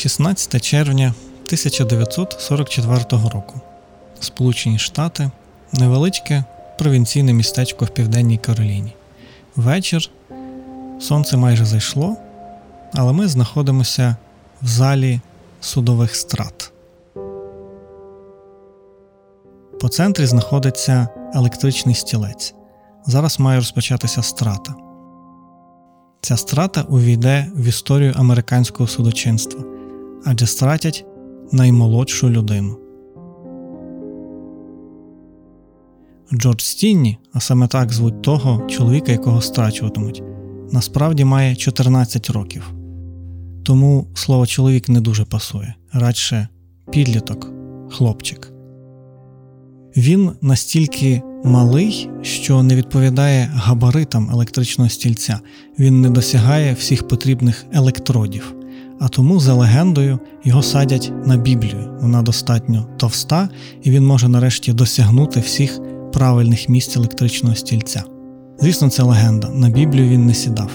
16 червня 1944 року. Сполучені Штати, невеличке провінційне містечко в Південній Кароліні. Вечір. Сонце майже зайшло, але ми знаходимося в залі судових страт. По центрі знаходиться електричний стілець. Зараз має розпочатися страта. Ця страта увійде в історію американського судочинства, адже стратять наймолодшу людину. Джордж Стінні, а саме так звуть того чоловіка, якого страчуватимуть, насправді має 14 років. Тому слово чоловік не дуже пасує, радше підліток, хлопчик. Він настільки малий, що не відповідає габаритам електричного стільця, він не досягає всіх потрібних електродів, а тому, за легендою, його садять на Біблію. Вона достатньо товста, і він може нарешті досягнути всіх правильних місць електричного стільця. Звісно, це легенда. На Біблію він не сідав.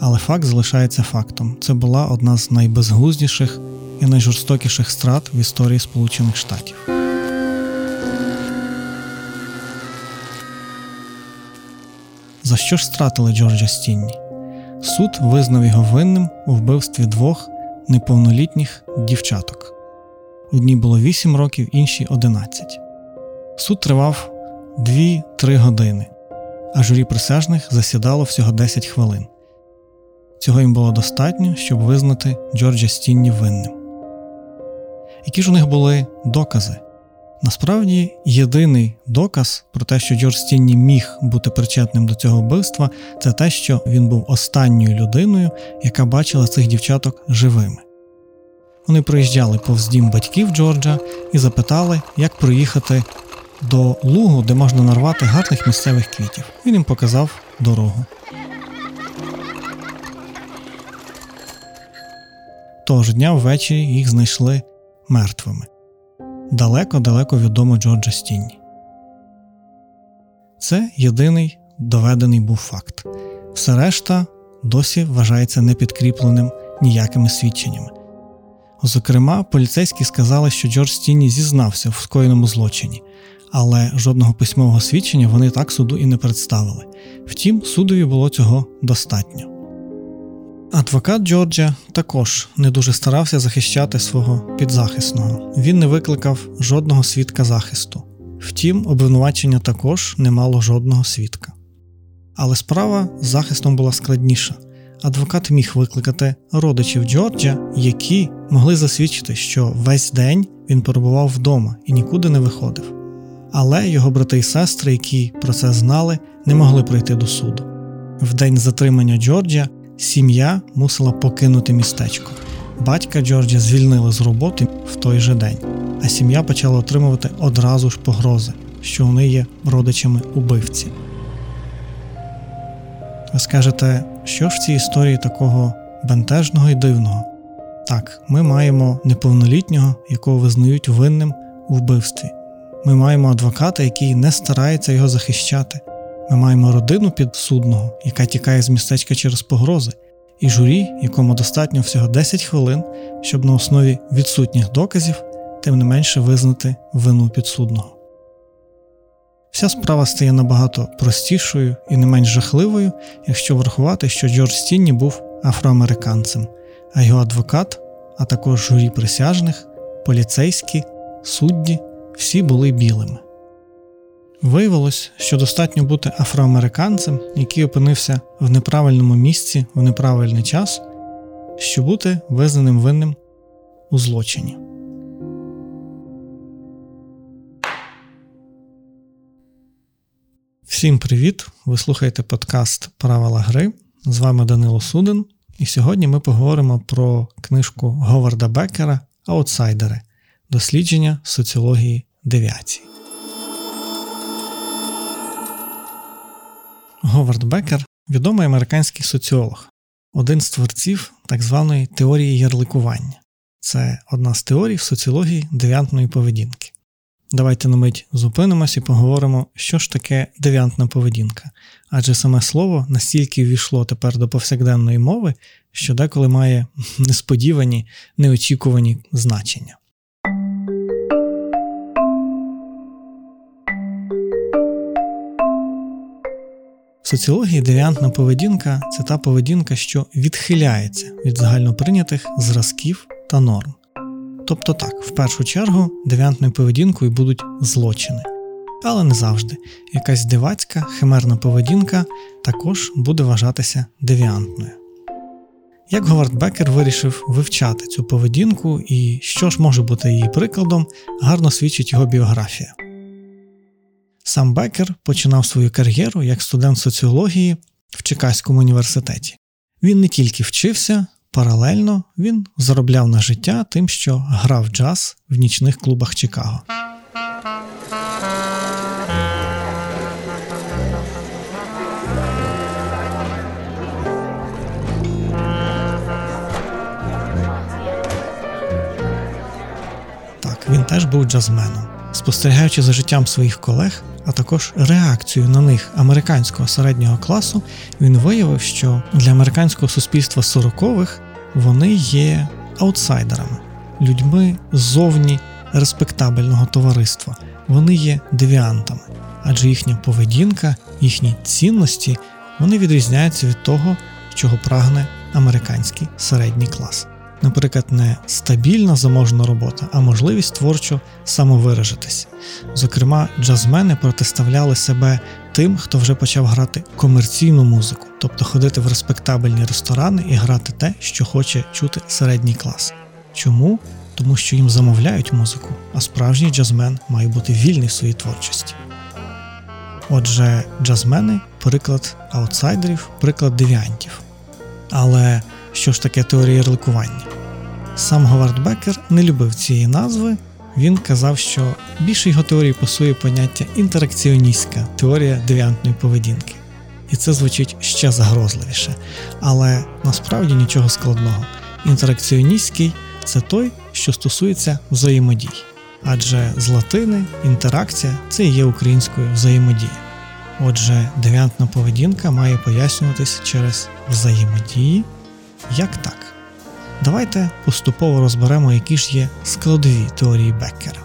Але факт залишається фактом. Це була одна з найбезглуздіших і найжорстокіших страт в історії Сполучених Штатів. За що ж стратили Джорджа Стінні? Суд визнав його винним у вбивстві двох неповнолітніх дівчаток. Одній було 8 років, іншій 11. Суд тривав 2-3 години, а журі присяжних засідало всього 10 хвилин. Цього їм було достатньо, щоб визнати Джорджа Стінні винним. Які ж у них були докази? Насправді, єдиний доказ про те, що Джордж Стінні міг бути причетним до цього вбивства, це те, що він був останньою людиною, яка бачила цих дівчаток живими. Вони приїжджали повз дім батьків Джорджа і запитали, як проїхати до лугу, де можна нарвати гарних місцевих квітів. Він їм показав дорогу. Того ж дня ввечері їх знайшли мертвими далеко-далеко відомо Джорджа Стінні. Це єдиний доведений був факт. Все решта досі вважається непідкріпленим ніякими свідченнями. Зокрема, поліцейські сказали, що Джордж Стінні зізнався в скоєному злочині, але жодного письмового свідчення вони так суду і не представили. Втім, судові було цього достатньо. Адвокат Джорджа також не дуже старався захищати свого підзахисного. Він не викликав жодного свідка захисту. Втім, обвинувачення також не мало жодного свідка. Але справа з захистом була складніша. Адвокат міг викликати родичів Джорджа, які могли засвідчити, що весь день він перебував вдома і нікуди не виходив. Але його брати і сестри, які про це знали, не могли прийти до суду. В день затримання Джорджа Сім'я мусила покинути містечко. Батька Джорджа звільнили з роботи в той же день, а сім'я почала отримувати одразу ж погрози, що вони є родичами убивці. Ви скажете, що ж в цій історії такого бентежного і дивного? Так, ми маємо неповнолітнього, якого визнають винним у вбивстві. Ми маємо адвоката, який не старається його захищати. Ми маємо родину підсудного, яка тікає з містечка через погрози, і журі, якому достатньо всього 10 хвилин, щоб на основі відсутніх доказів, тим не менше визнати вину підсудного. Вся справа стає набагато простішою і не менш жахливою, якщо врахувати, що Джордж Стінні був афроамериканцем, а його адвокат, а також журі присяжних, поліцейські, судді всі були білими. Виявилось, що достатньо бути афроамериканцем, який опинився в неправильному місці в неправильний час, щоб бути визнаним винним у злочині. Всім привіт! Ви слухаєте подкаст Правила гри. З вами Данило Суден, і сьогодні ми поговоримо про книжку Говарда Беккера Аутсайдери дослідження соціології девіації. Говард Беккер відомий американський соціолог, один з творців так званої теорії ярликування. Це одна з теорій в соціології девіантної поведінки. Давайте на мить зупинимось і поговоримо, що ж таке девіантна поведінка, адже саме слово настільки ввійшло тепер до повсякденної мови, що деколи має несподівані, неочікувані значення. Соціології девіантна поведінка це та поведінка, що відхиляється від загальноприйнятих зразків та норм. Тобто так, в першу чергу девіантною поведінкою будуть злочини. Але не завжди. Якась дивацька, химерна поведінка також буде вважатися девіантною. Як Говард Бекер вирішив вивчати цю поведінку і що ж може бути її прикладом, гарно свідчить його біографія. Сам Бекер починав свою кар'єру як студент соціології в Чикаському університеті. Він не тільки вчився, паралельно він заробляв на життя тим, що грав джаз в нічних клубах Чикаго. Так, він теж був джазменом. Спостерігаючи за життям своїх колег, а також реакцію на них американського середнього класу, він виявив, що для американського суспільства сорокових вони є аутсайдерами, людьми ззовні респектабельного товариства. Вони є девіантами, адже їхня поведінка, їхні цінності вони відрізняються від того, чого прагне американський середній клас наприклад, не стабільна заможна робота, а можливість творчо самовиражитись. Зокрема, джазмени протиставляли себе тим, хто вже почав грати комерційну музику, тобто ходити в респектабельні ресторани і грати те, що хоче чути середній клас. Чому? Тому що їм замовляють музику, а справжній джазмен має бути вільний в своїй творчості. Отже, джазмени приклад аутсайдерів, приклад девіантів. Але що ж таке теорія ярликування? Сам Говард Бекер не любив цієї назви. Він казав, що більше його теорії пасує поняття інтеракціоністська теорія девіантної поведінки. І це звучить ще загрозливіше. Але насправді нічого складного. Інтеракціоністський це той, що стосується взаємодій. Адже з латини інтеракція це і є українською взаємодія. Отже, девіантна поведінка має пояснюватись через взаємодії. Як так? Давайте поступово розберемо, які ж є складові теорії Беккера.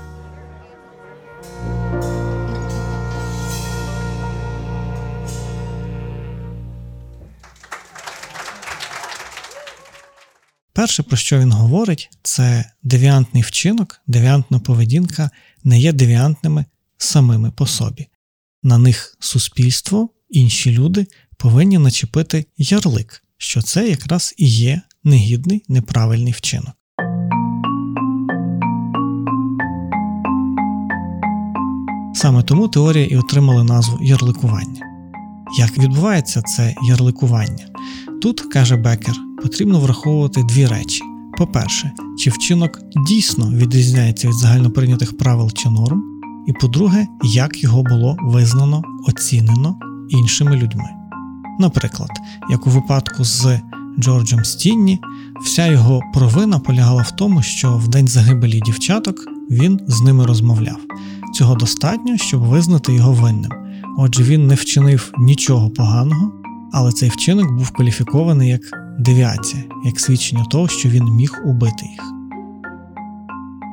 Перше, про що він говорить, це девіантний вчинок, девіантна поведінка не є девіантними самими по собі. На них суспільство, інші люди повинні начепити ярлик, що це якраз і є негідний неправильний вчинок. Саме тому теорія і отримала назву ярликування. Як відбувається це ярликування? Тут, каже Бекер, потрібно враховувати дві речі. По-перше, чи вчинок дійсно відрізняється від загальноприйнятих правил чи норм, і по-друге, як його було визнано, оцінено іншими людьми. Наприклад, як у випадку з Джорджем Стінні, вся його провина полягала в тому, що в день загибелі дівчаток він з ними розмовляв. Цього достатньо, щоб визнати його винним. Отже, він не вчинив нічого поганого, але цей вчинок був кваліфікований як девіація, як свідчення того, що він міг убити їх.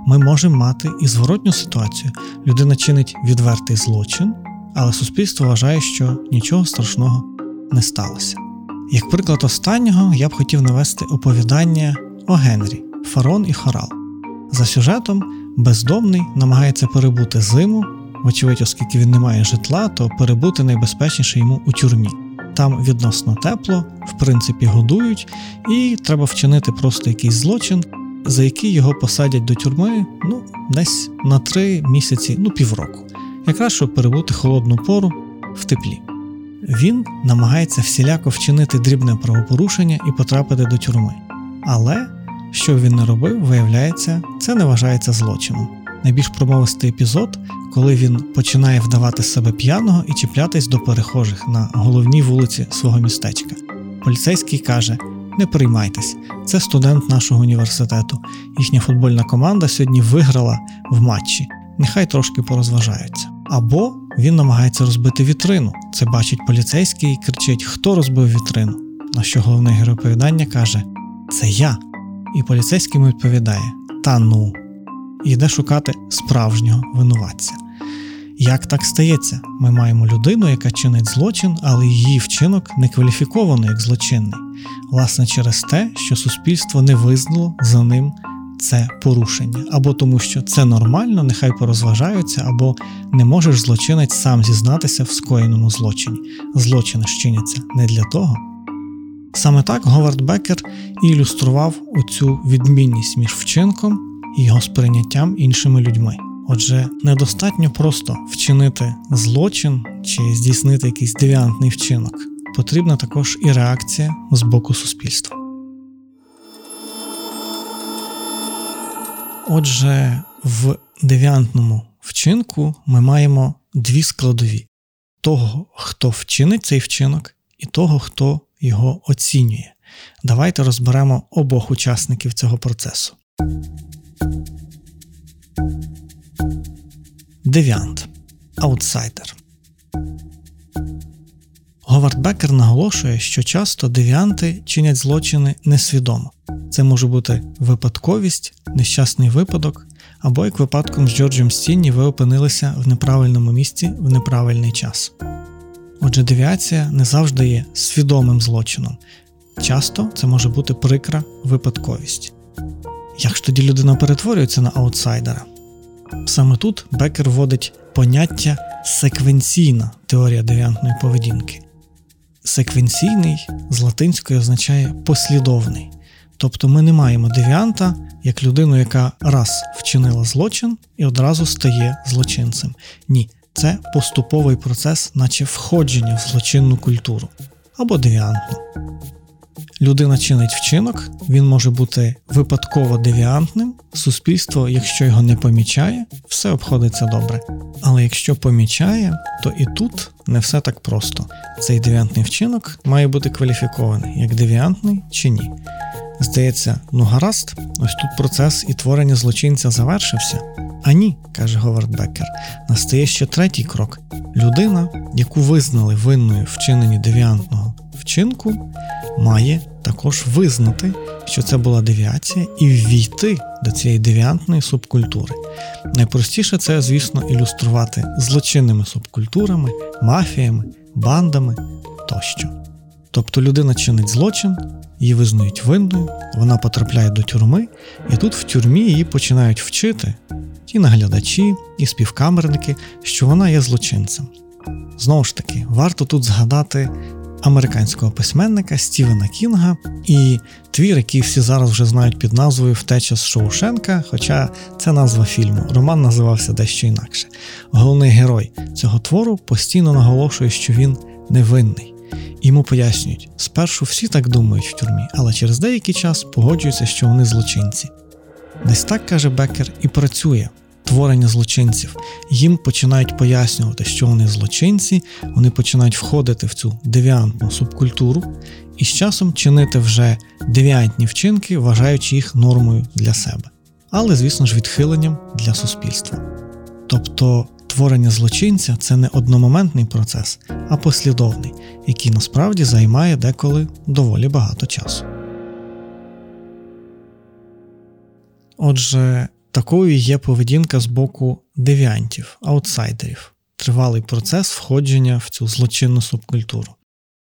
Ми можемо мати і зворотню ситуацію. Людина чинить відвертий злочин, але суспільство вважає, що нічого страшного не сталося. Як приклад останнього, я б хотів навести оповідання о Генрі, Фарон і Хорал. За сюжетом, бездомний намагається перебути зиму, вочевидь, оскільки він не має житла, то перебути найбезпечніше йому у тюрмі. Там відносно тепло, в принципі, годують, і треба вчинити просто якийсь злочин, за який його посадять до тюрми ну, десь на три місяці, ну півроку, якраз щоб перебути холодну пору в теплі. Він намагається всіляко вчинити дрібне правопорушення і потрапити до тюрми. Але що він не робив, виявляється, це не вважається злочином. Найбільш промовистий епізод, коли він починає вдавати себе п'яного і чіплятись до перехожих на головній вулиці свого містечка. Поліцейський каже: Не приймайтесь, це студент нашого університету. Їхня футбольна команда сьогодні виграла в матчі. Нехай трошки порозважаються. Або він намагається розбити вітрину. Це бачить поліцейський і кричить: Хто розбив вітрину? на що головний герой оповідання каже: Це я. І поліцейський йому відповідає: Та ну, і йде шукати справжнього винуватця. Як так стається? Ми маємо людину, яка чинить злочин, але її вчинок не кваліфіковано як злочинний, власне, через те, що суспільство не визнало за ним це порушення, або тому, що це нормально, нехай порозважаються, або не можеш злочинець сам зізнатися в скоєному злочині. Злочини чиняться не для того. Саме так Говард Беккер і ілюстрував оцю відмінність між вчинком і його сприйняттям іншими людьми. Отже, недостатньо просто вчинити злочин чи здійснити якийсь девіантний вчинок. Потрібна також і реакція з боку суспільства. Отже, в девіантному вчинку ми маємо дві складові: того, хто вчинить цей вчинок, і того, хто його оцінює. Давайте розберемо обох учасників цього процесу. Девіант аутсайдер. Говард Беккер наголошує, що часто девіанти чинять злочини несвідомо. Це може бути випадковість, нещасний випадок, або як випадком з Джорджем Стінні ви опинилися в неправильному місці в неправильний час. Отже, девіація не завжди є свідомим злочином. Часто це може бути прикра випадковість. Як ж тоді людина перетворюється на аутсайдера? Саме тут Бекер вводить поняття секвенційна теорія девіантної поведінки. Секвенційний з латинської означає послідовний. Тобто ми не маємо девіанта як людину, яка раз вчинила злочин і одразу стає злочинцем. Ні, це поступовий процес, наче входження в злочинну культуру або девіантну. Людина чинить вчинок, він може бути випадково девіантним. Суспільство, якщо його не помічає, все обходиться добре. Але якщо помічає, то і тут не все так просто. Цей девіантний вчинок має бути кваліфікований як девіантний чи ні. Здається, ну гаразд, ось тут процес і творення злочинця завершився. А ні, каже Говард Беккер, настає ще третій крок. Людина, яку визнали винною вчиненні девіантного вчинку, має також визнати, що це була девіація, і ввійти до цієї девіантної субкультури. Найпростіше це, звісно, ілюструвати злочинними субкультурами, мафіями, бандами тощо. Тобто людина чинить злочин, її визнають винною, вона потрапляє до тюрми, і тут в тюрмі її починають вчити ті наглядачі і співкамерники, що вона є злочинцем. Знову ж таки, варто тут згадати американського письменника Стівена Кінга і твір, який всі зараз вже знають під назвою Втеча з Шоушенка, хоча це назва фільму. Роман називався дещо інакше. Головний герой цього твору постійно наголошує, що він невинний. Йому пояснюють, спершу всі так думають в тюрмі, але через деякий час погоджуються, що вони злочинці. Десь так каже Беккер і працює творення злочинців. Їм починають пояснювати, що вони злочинці, вони починають входити в цю девіантну субкультуру і з часом чинити вже девіантні вчинки, вважаючи їх нормою для себе. Але, звісно ж, відхиленням для суспільства. Тобто творення злочинця це не одномоментний процес, а послідовний, який насправді займає деколи доволі багато часу. Отже, такою є поведінка з боку девіантів, аутсайдерів, тривалий процес входження в цю злочинну субкультуру.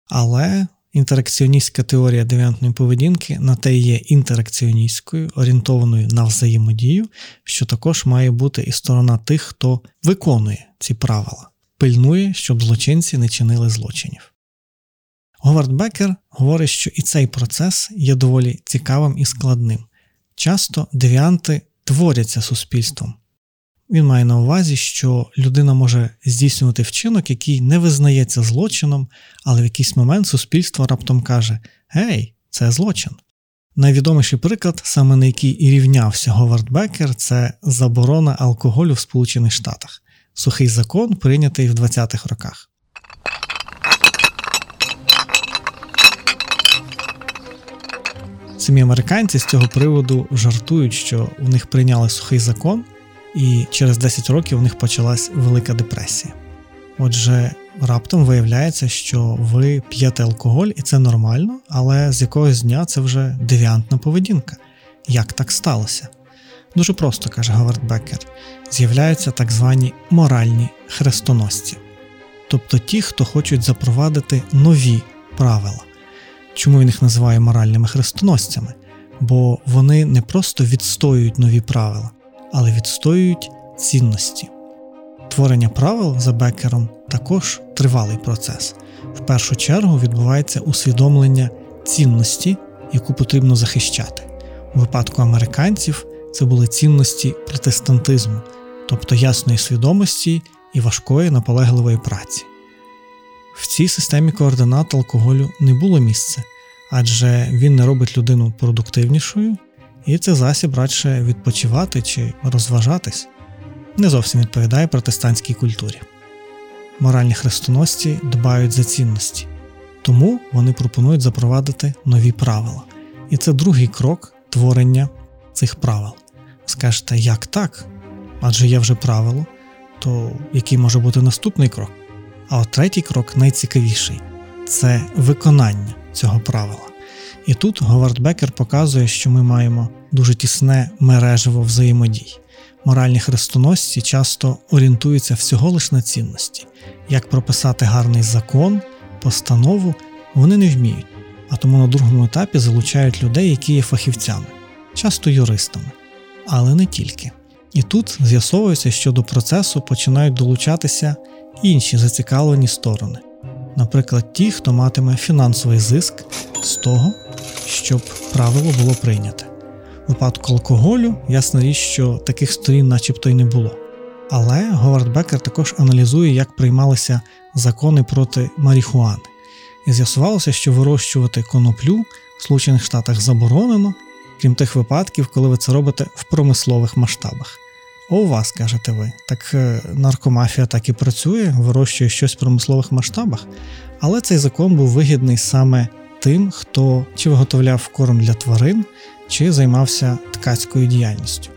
Але інтеракціоністська теорія девіантної поведінки на те є інтеракціоністською, орієнтованою на взаємодію, що також має бути і сторона тих, хто виконує ці правила, пильнує, щоб злочинці не чинили злочинів. Говард Бекер говорить, що і цей процес є доволі цікавим і складним. Часто девіанти творяться суспільством. Він має на увазі, що людина може здійснювати вчинок, який не визнається злочином, але в якийсь момент суспільство раптом каже: Гей, це злочин. Найвідоміший приклад, саме на який і рівнявся Говард Беккер, це заборона алкоголю в Сполучених Штатах, сухий закон, прийнятий в 20-х роках. Самі американці з цього приводу жартують, що у них прийняли сухий закон, і через 10 років у них почалась Велика депресія. Отже, раптом виявляється, що ви п'єте алкоголь і це нормально, але з якогось дня це вже девіантна поведінка. Як так сталося? Дуже просто каже Говард Беккер, з'являються так звані моральні хрестоносці, тобто ті, хто хочуть запровадити нові правила. Чому він їх називає моральними хрестоносцями? Бо вони не просто відстоюють нові правила, але відстоюють цінності. Творення правил за Беккером також тривалий процес. В першу чергу відбувається усвідомлення цінності, яку потрібно захищати. У випадку американців це були цінності протестантизму, тобто ясної свідомості і важкої наполегливої праці. В цій системі координат алкоголю не було місця, адже він не робить людину продуктивнішою, і це засіб радше відпочивати чи розважатись, не зовсім відповідає протестантській культурі. Моральні хрестоносці дбають за цінності, тому вони пропонують запровадити нові правила. І це другий крок творення цих правил. Скажете, як так? Адже є вже правило, то який може бути наступний крок? А от третій крок найцікавіший це виконання цього правила. І тут Говард Бекер показує, що ми маємо дуже тісне мережево взаємодій. Моральні хрестоносці часто орієнтуються всього лиш на цінності. Як прописати гарний закон, постанову вони не вміють, а тому на другому етапі залучають людей, які є фахівцями, часто юристами, але не тільки. І тут з'ясовується, що до процесу починають долучатися інші зацікавлені сторони, наприклад, ті, хто матиме фінансовий зиск з того, щоб правило було прийняте. У випадку алкоголю, ясна річ, що таких сторін начебто й не було. Але Говард Бекер також аналізує, як приймалися закони проти марихуани. І з'ясувалося, що вирощувати коноплю в Сполучених Штатах заборонено, крім тих випадків, коли ви це робите в промислових масштабах. О, у вас, кажете ви, так е, наркомафія так і працює, вирощує щось в промислових масштабах. Але цей закон був вигідний саме тим, хто чи виготовляв корм для тварин, чи займався ткацькою діяльністю.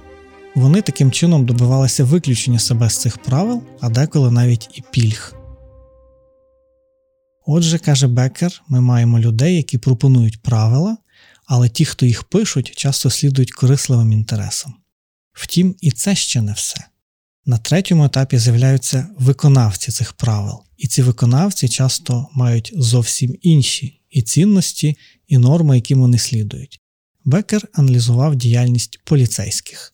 Вони таким чином добивалися виключення себе з цих правил, а деколи навіть і пільг. Отже, каже Беккер, ми маємо людей, які пропонують правила, але ті, хто їх пишуть, часто слідують корисливим інтересам. Втім, і це ще не все. На третьому етапі з'являються виконавці цих правил, і ці виконавці часто мають зовсім інші і цінності, і норми, які вони слідують. Бекер аналізував діяльність поліцейських.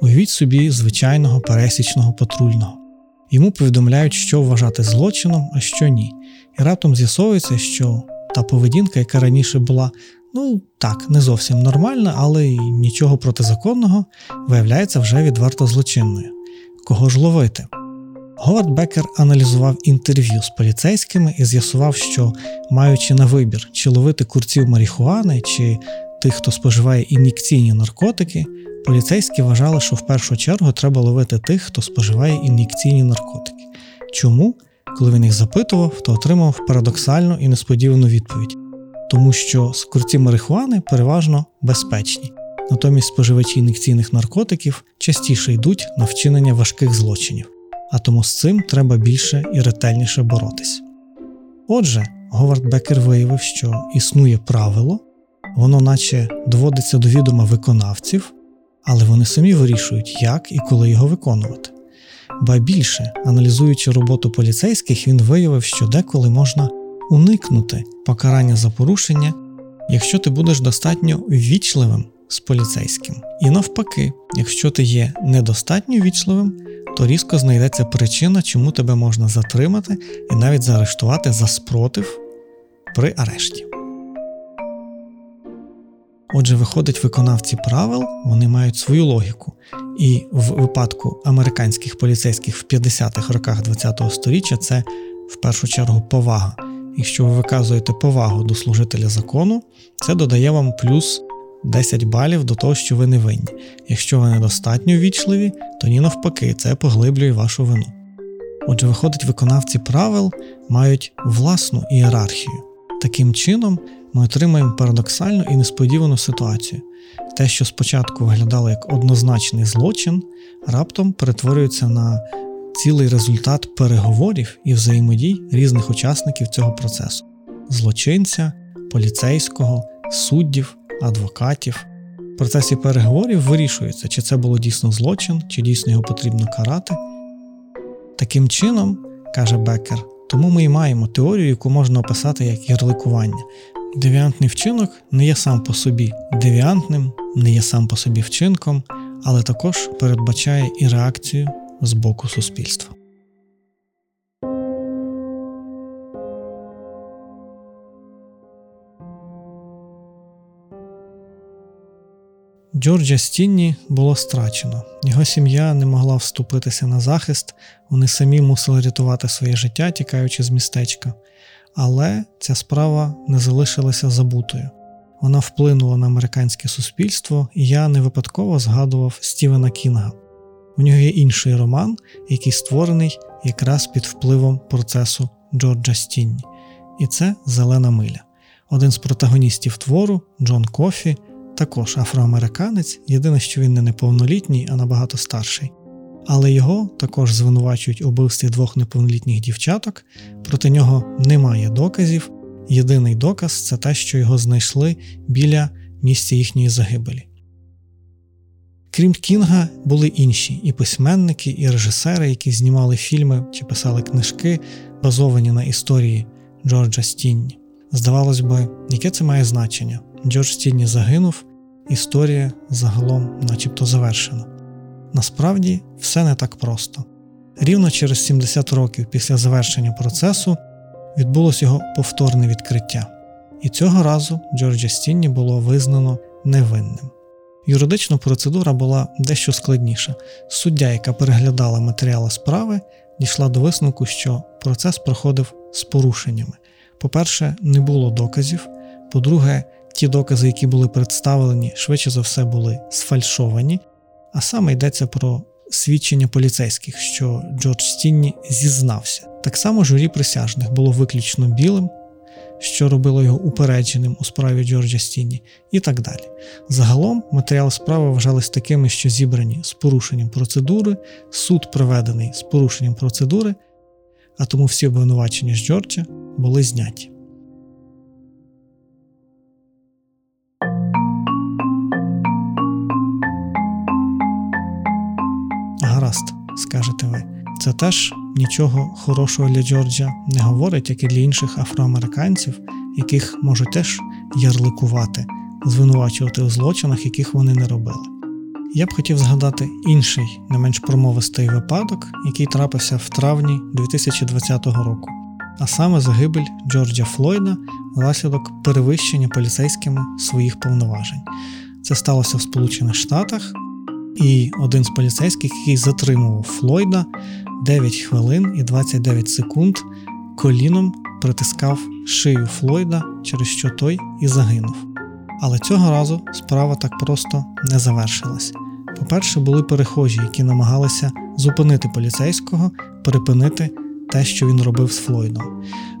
Уявіть собі звичайного пересічного патрульного. Йому повідомляють, що вважати злочином, а що ні. І раптом з'ясовується, що та поведінка, яка раніше була, ну так, не зовсім нормальна, але й нічого протизаконного, виявляється вже відверто злочинною. Кого ж ловити? Говард Бекер аналізував інтерв'ю з поліцейськими і з'ясував, що, маючи на вибір, чи ловити курців марихуани, чи тих, хто споживає ін'єкційні наркотики, поліцейські вважали, що в першу чергу треба ловити тих, хто споживає ін'єкційні наркотики. Чому? Коли він їх запитував, то отримав парадоксальну і несподівану відповідь, тому що курці марихуани переважно безпечні, натомість споживачі ін'єкційних наркотиків частіше йдуть на вчинення важких злочинів а тому з цим треба більше і ретельніше боротись. Отже, Говард Бекер виявив, що існує правило, воно наче доводиться до відома виконавців, але вони самі вирішують, як і коли його виконувати. Ба більше, аналізуючи роботу поліцейських, він виявив, що деколи можна уникнути покарання за порушення, якщо ти будеш достатньо ввічливим з поліцейським. І навпаки, якщо ти є недостатньо ввічливим, то різко знайдеться причина, чому тебе можна затримати і навіть заарештувати за спротив при арешті. Отже, виходить, виконавці правил вони мають свою логіку, і в випадку американських поліцейських в 50-х роках ХХ століття це в першу чергу повага. Якщо ви виказуєте повагу до служителя закону, це додає вам плюс 10 балів до того, що ви не винні. Якщо ви недостатньо ввічливі, то ні навпаки, це поглиблює вашу вину. Отже, виходить, виконавці правил мають власну ієрархію. Таким чином, ми отримаємо парадоксальну і несподівану ситуацію. Те, що спочатку виглядало як однозначний злочин, раптом перетворюється на цілий результат переговорів і взаємодій різних учасників цього процесу: злочинця, поліцейського, суддів, адвокатів. В процесі переговорів вирішується, чи це було дійсно злочин, чи дійсно його потрібно карати. Таким чином, каже Беккер, тому ми і маємо теорію, яку можна описати як ярликування. Девіантний вчинок не є сам по собі девіантним, не є сам по собі вчинком, але також передбачає і реакцію з боку суспільства. Джорджа Стінні було страчено. Його сім'я не могла вступитися на захист, вони самі мусили рятувати своє життя, тікаючи з містечка. Але ця справа не залишилася забутою. Вона вплинула на американське суспільство, і я не випадково згадував Стівена Кінга. У нього є інший роман, який створений якраз під впливом процесу Джорджа Стінні. І це Зелена миля. Один з протагоністів твору, Джон Кофі, також афроамериканець, єдине, що він не неповнолітній, а набагато старший. Але його також звинувачують у вбивстві двох неповнолітніх дівчаток, проти нього немає доказів. Єдиний доказ це те, що його знайшли біля місця їхньої загибелі. Крім Кінга, були інші і письменники, і режисери, які знімали фільми чи писали книжки, базовані на історії Джорджа Стінні. Здавалось би, яке це має значення? Джордж Стінні загинув, історія загалом, начебто, завершена. Насправді, все не так просто. Рівно через 70 років після завершення процесу відбулось його повторне відкриття, і цього разу Джорджа Стінні було визнано невинним. Юридична процедура була дещо складніша. Суддя, яка переглядала матеріали справи, дійшла до висновку, що процес проходив з порушеннями. По-перше, не було доказів. По-друге, ті докази, які були представлені, швидше за все були сфальшовані, а саме йдеться про свідчення поліцейських, що Джордж Стінні зізнався. Так само журі присяжних було виключно білим, що робило його упередженим у справі Джорджа Стінні, і так далі. Загалом матеріали справи вважались такими, що зібрані з порушенням процедури, суд проведений з порушенням процедури, а тому всі обвинувачення з Джорджа були зняті. Скажете ви. Це теж нічого хорошого для Джорджа не говорить, як і для інших афроамериканців, яких можуть теж ярликувати, звинувачувати у злочинах, яких вони не робили. Я б хотів згадати інший, не менш промовистий випадок, який трапився в травні 2020 року, а саме загибель Джорджа Флойда внаслідок перевищення поліцейськими своїх повноважень. Це сталося в Сполучених Штатах, і один з поліцейських, який затримував Флойда 9 хвилин і 29 секунд, коліном притискав шию Флойда, через що той і загинув. Але цього разу справа так просто не завершилась. По-перше, були перехожі, які намагалися зупинити поліцейського, припинити те, що він робив з Флойдом.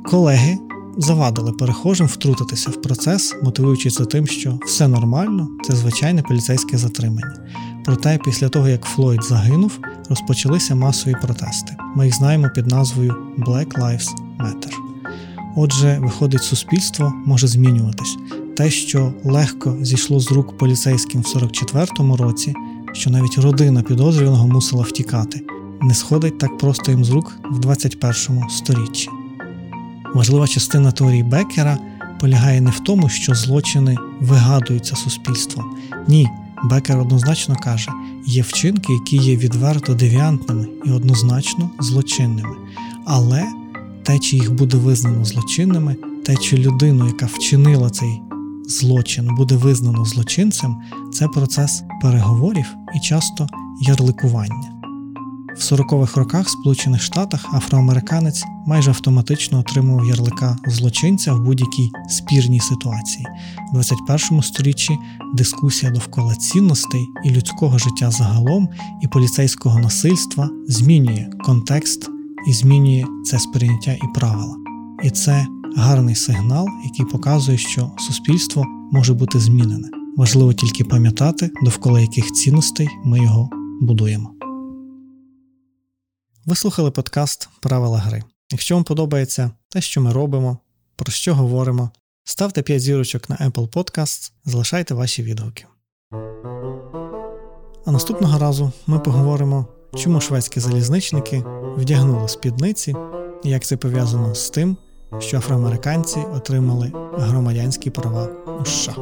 Колеги завадили перехожим втрутитися в процес, мотивуючи це тим, що все нормально, це звичайне поліцейське затримання. Проте, після того як Флойд загинув, розпочалися масові протести. Ми їх знаємо під назвою Black Lives Matter. Отже, виходить, суспільство може змінюватись. Те, що легко зійшло з рук поліцейським в 44-му році, що навіть родина підозрюваного мусила втікати, не сходить так просто їм з рук в 21-му сторіччі. Важлива частина теорії Беккера полягає не в тому, що злочини вигадуються суспільством. Ні, Бекер однозначно каже, є вчинки, які є відверто девіантними і однозначно злочинними. Але те, чи їх буде визнано злочинними, те, чи людину, яка вчинила цей злочин, буде визнано злочинцем, це процес переговорів і часто ярликування. В 40-х роках в Сполучених Штатах афроамериканець майже автоматично отримував ярлика злочинця в будь-якій спірній ситуації. У 21 сторіччі дискусія довкола цінностей і людського життя загалом, і поліцейського насильства змінює контекст і змінює це сприйняття і правила. І це гарний сигнал, який показує, що суспільство може бути змінене. Важливо тільки пам'ятати, довкола яких цінностей ми його будуємо. Ви слухали подкаст Правила гри. Якщо вам подобається те, що ми робимо, про що говоримо, ставте 5 зірочок на Apple Podcasts, залишайте ваші відгуки. А наступного разу ми поговоримо, чому шведські залізничники вдягнули спідниці і як це пов'язано з тим, що афроамериканці отримали громадянські права у США.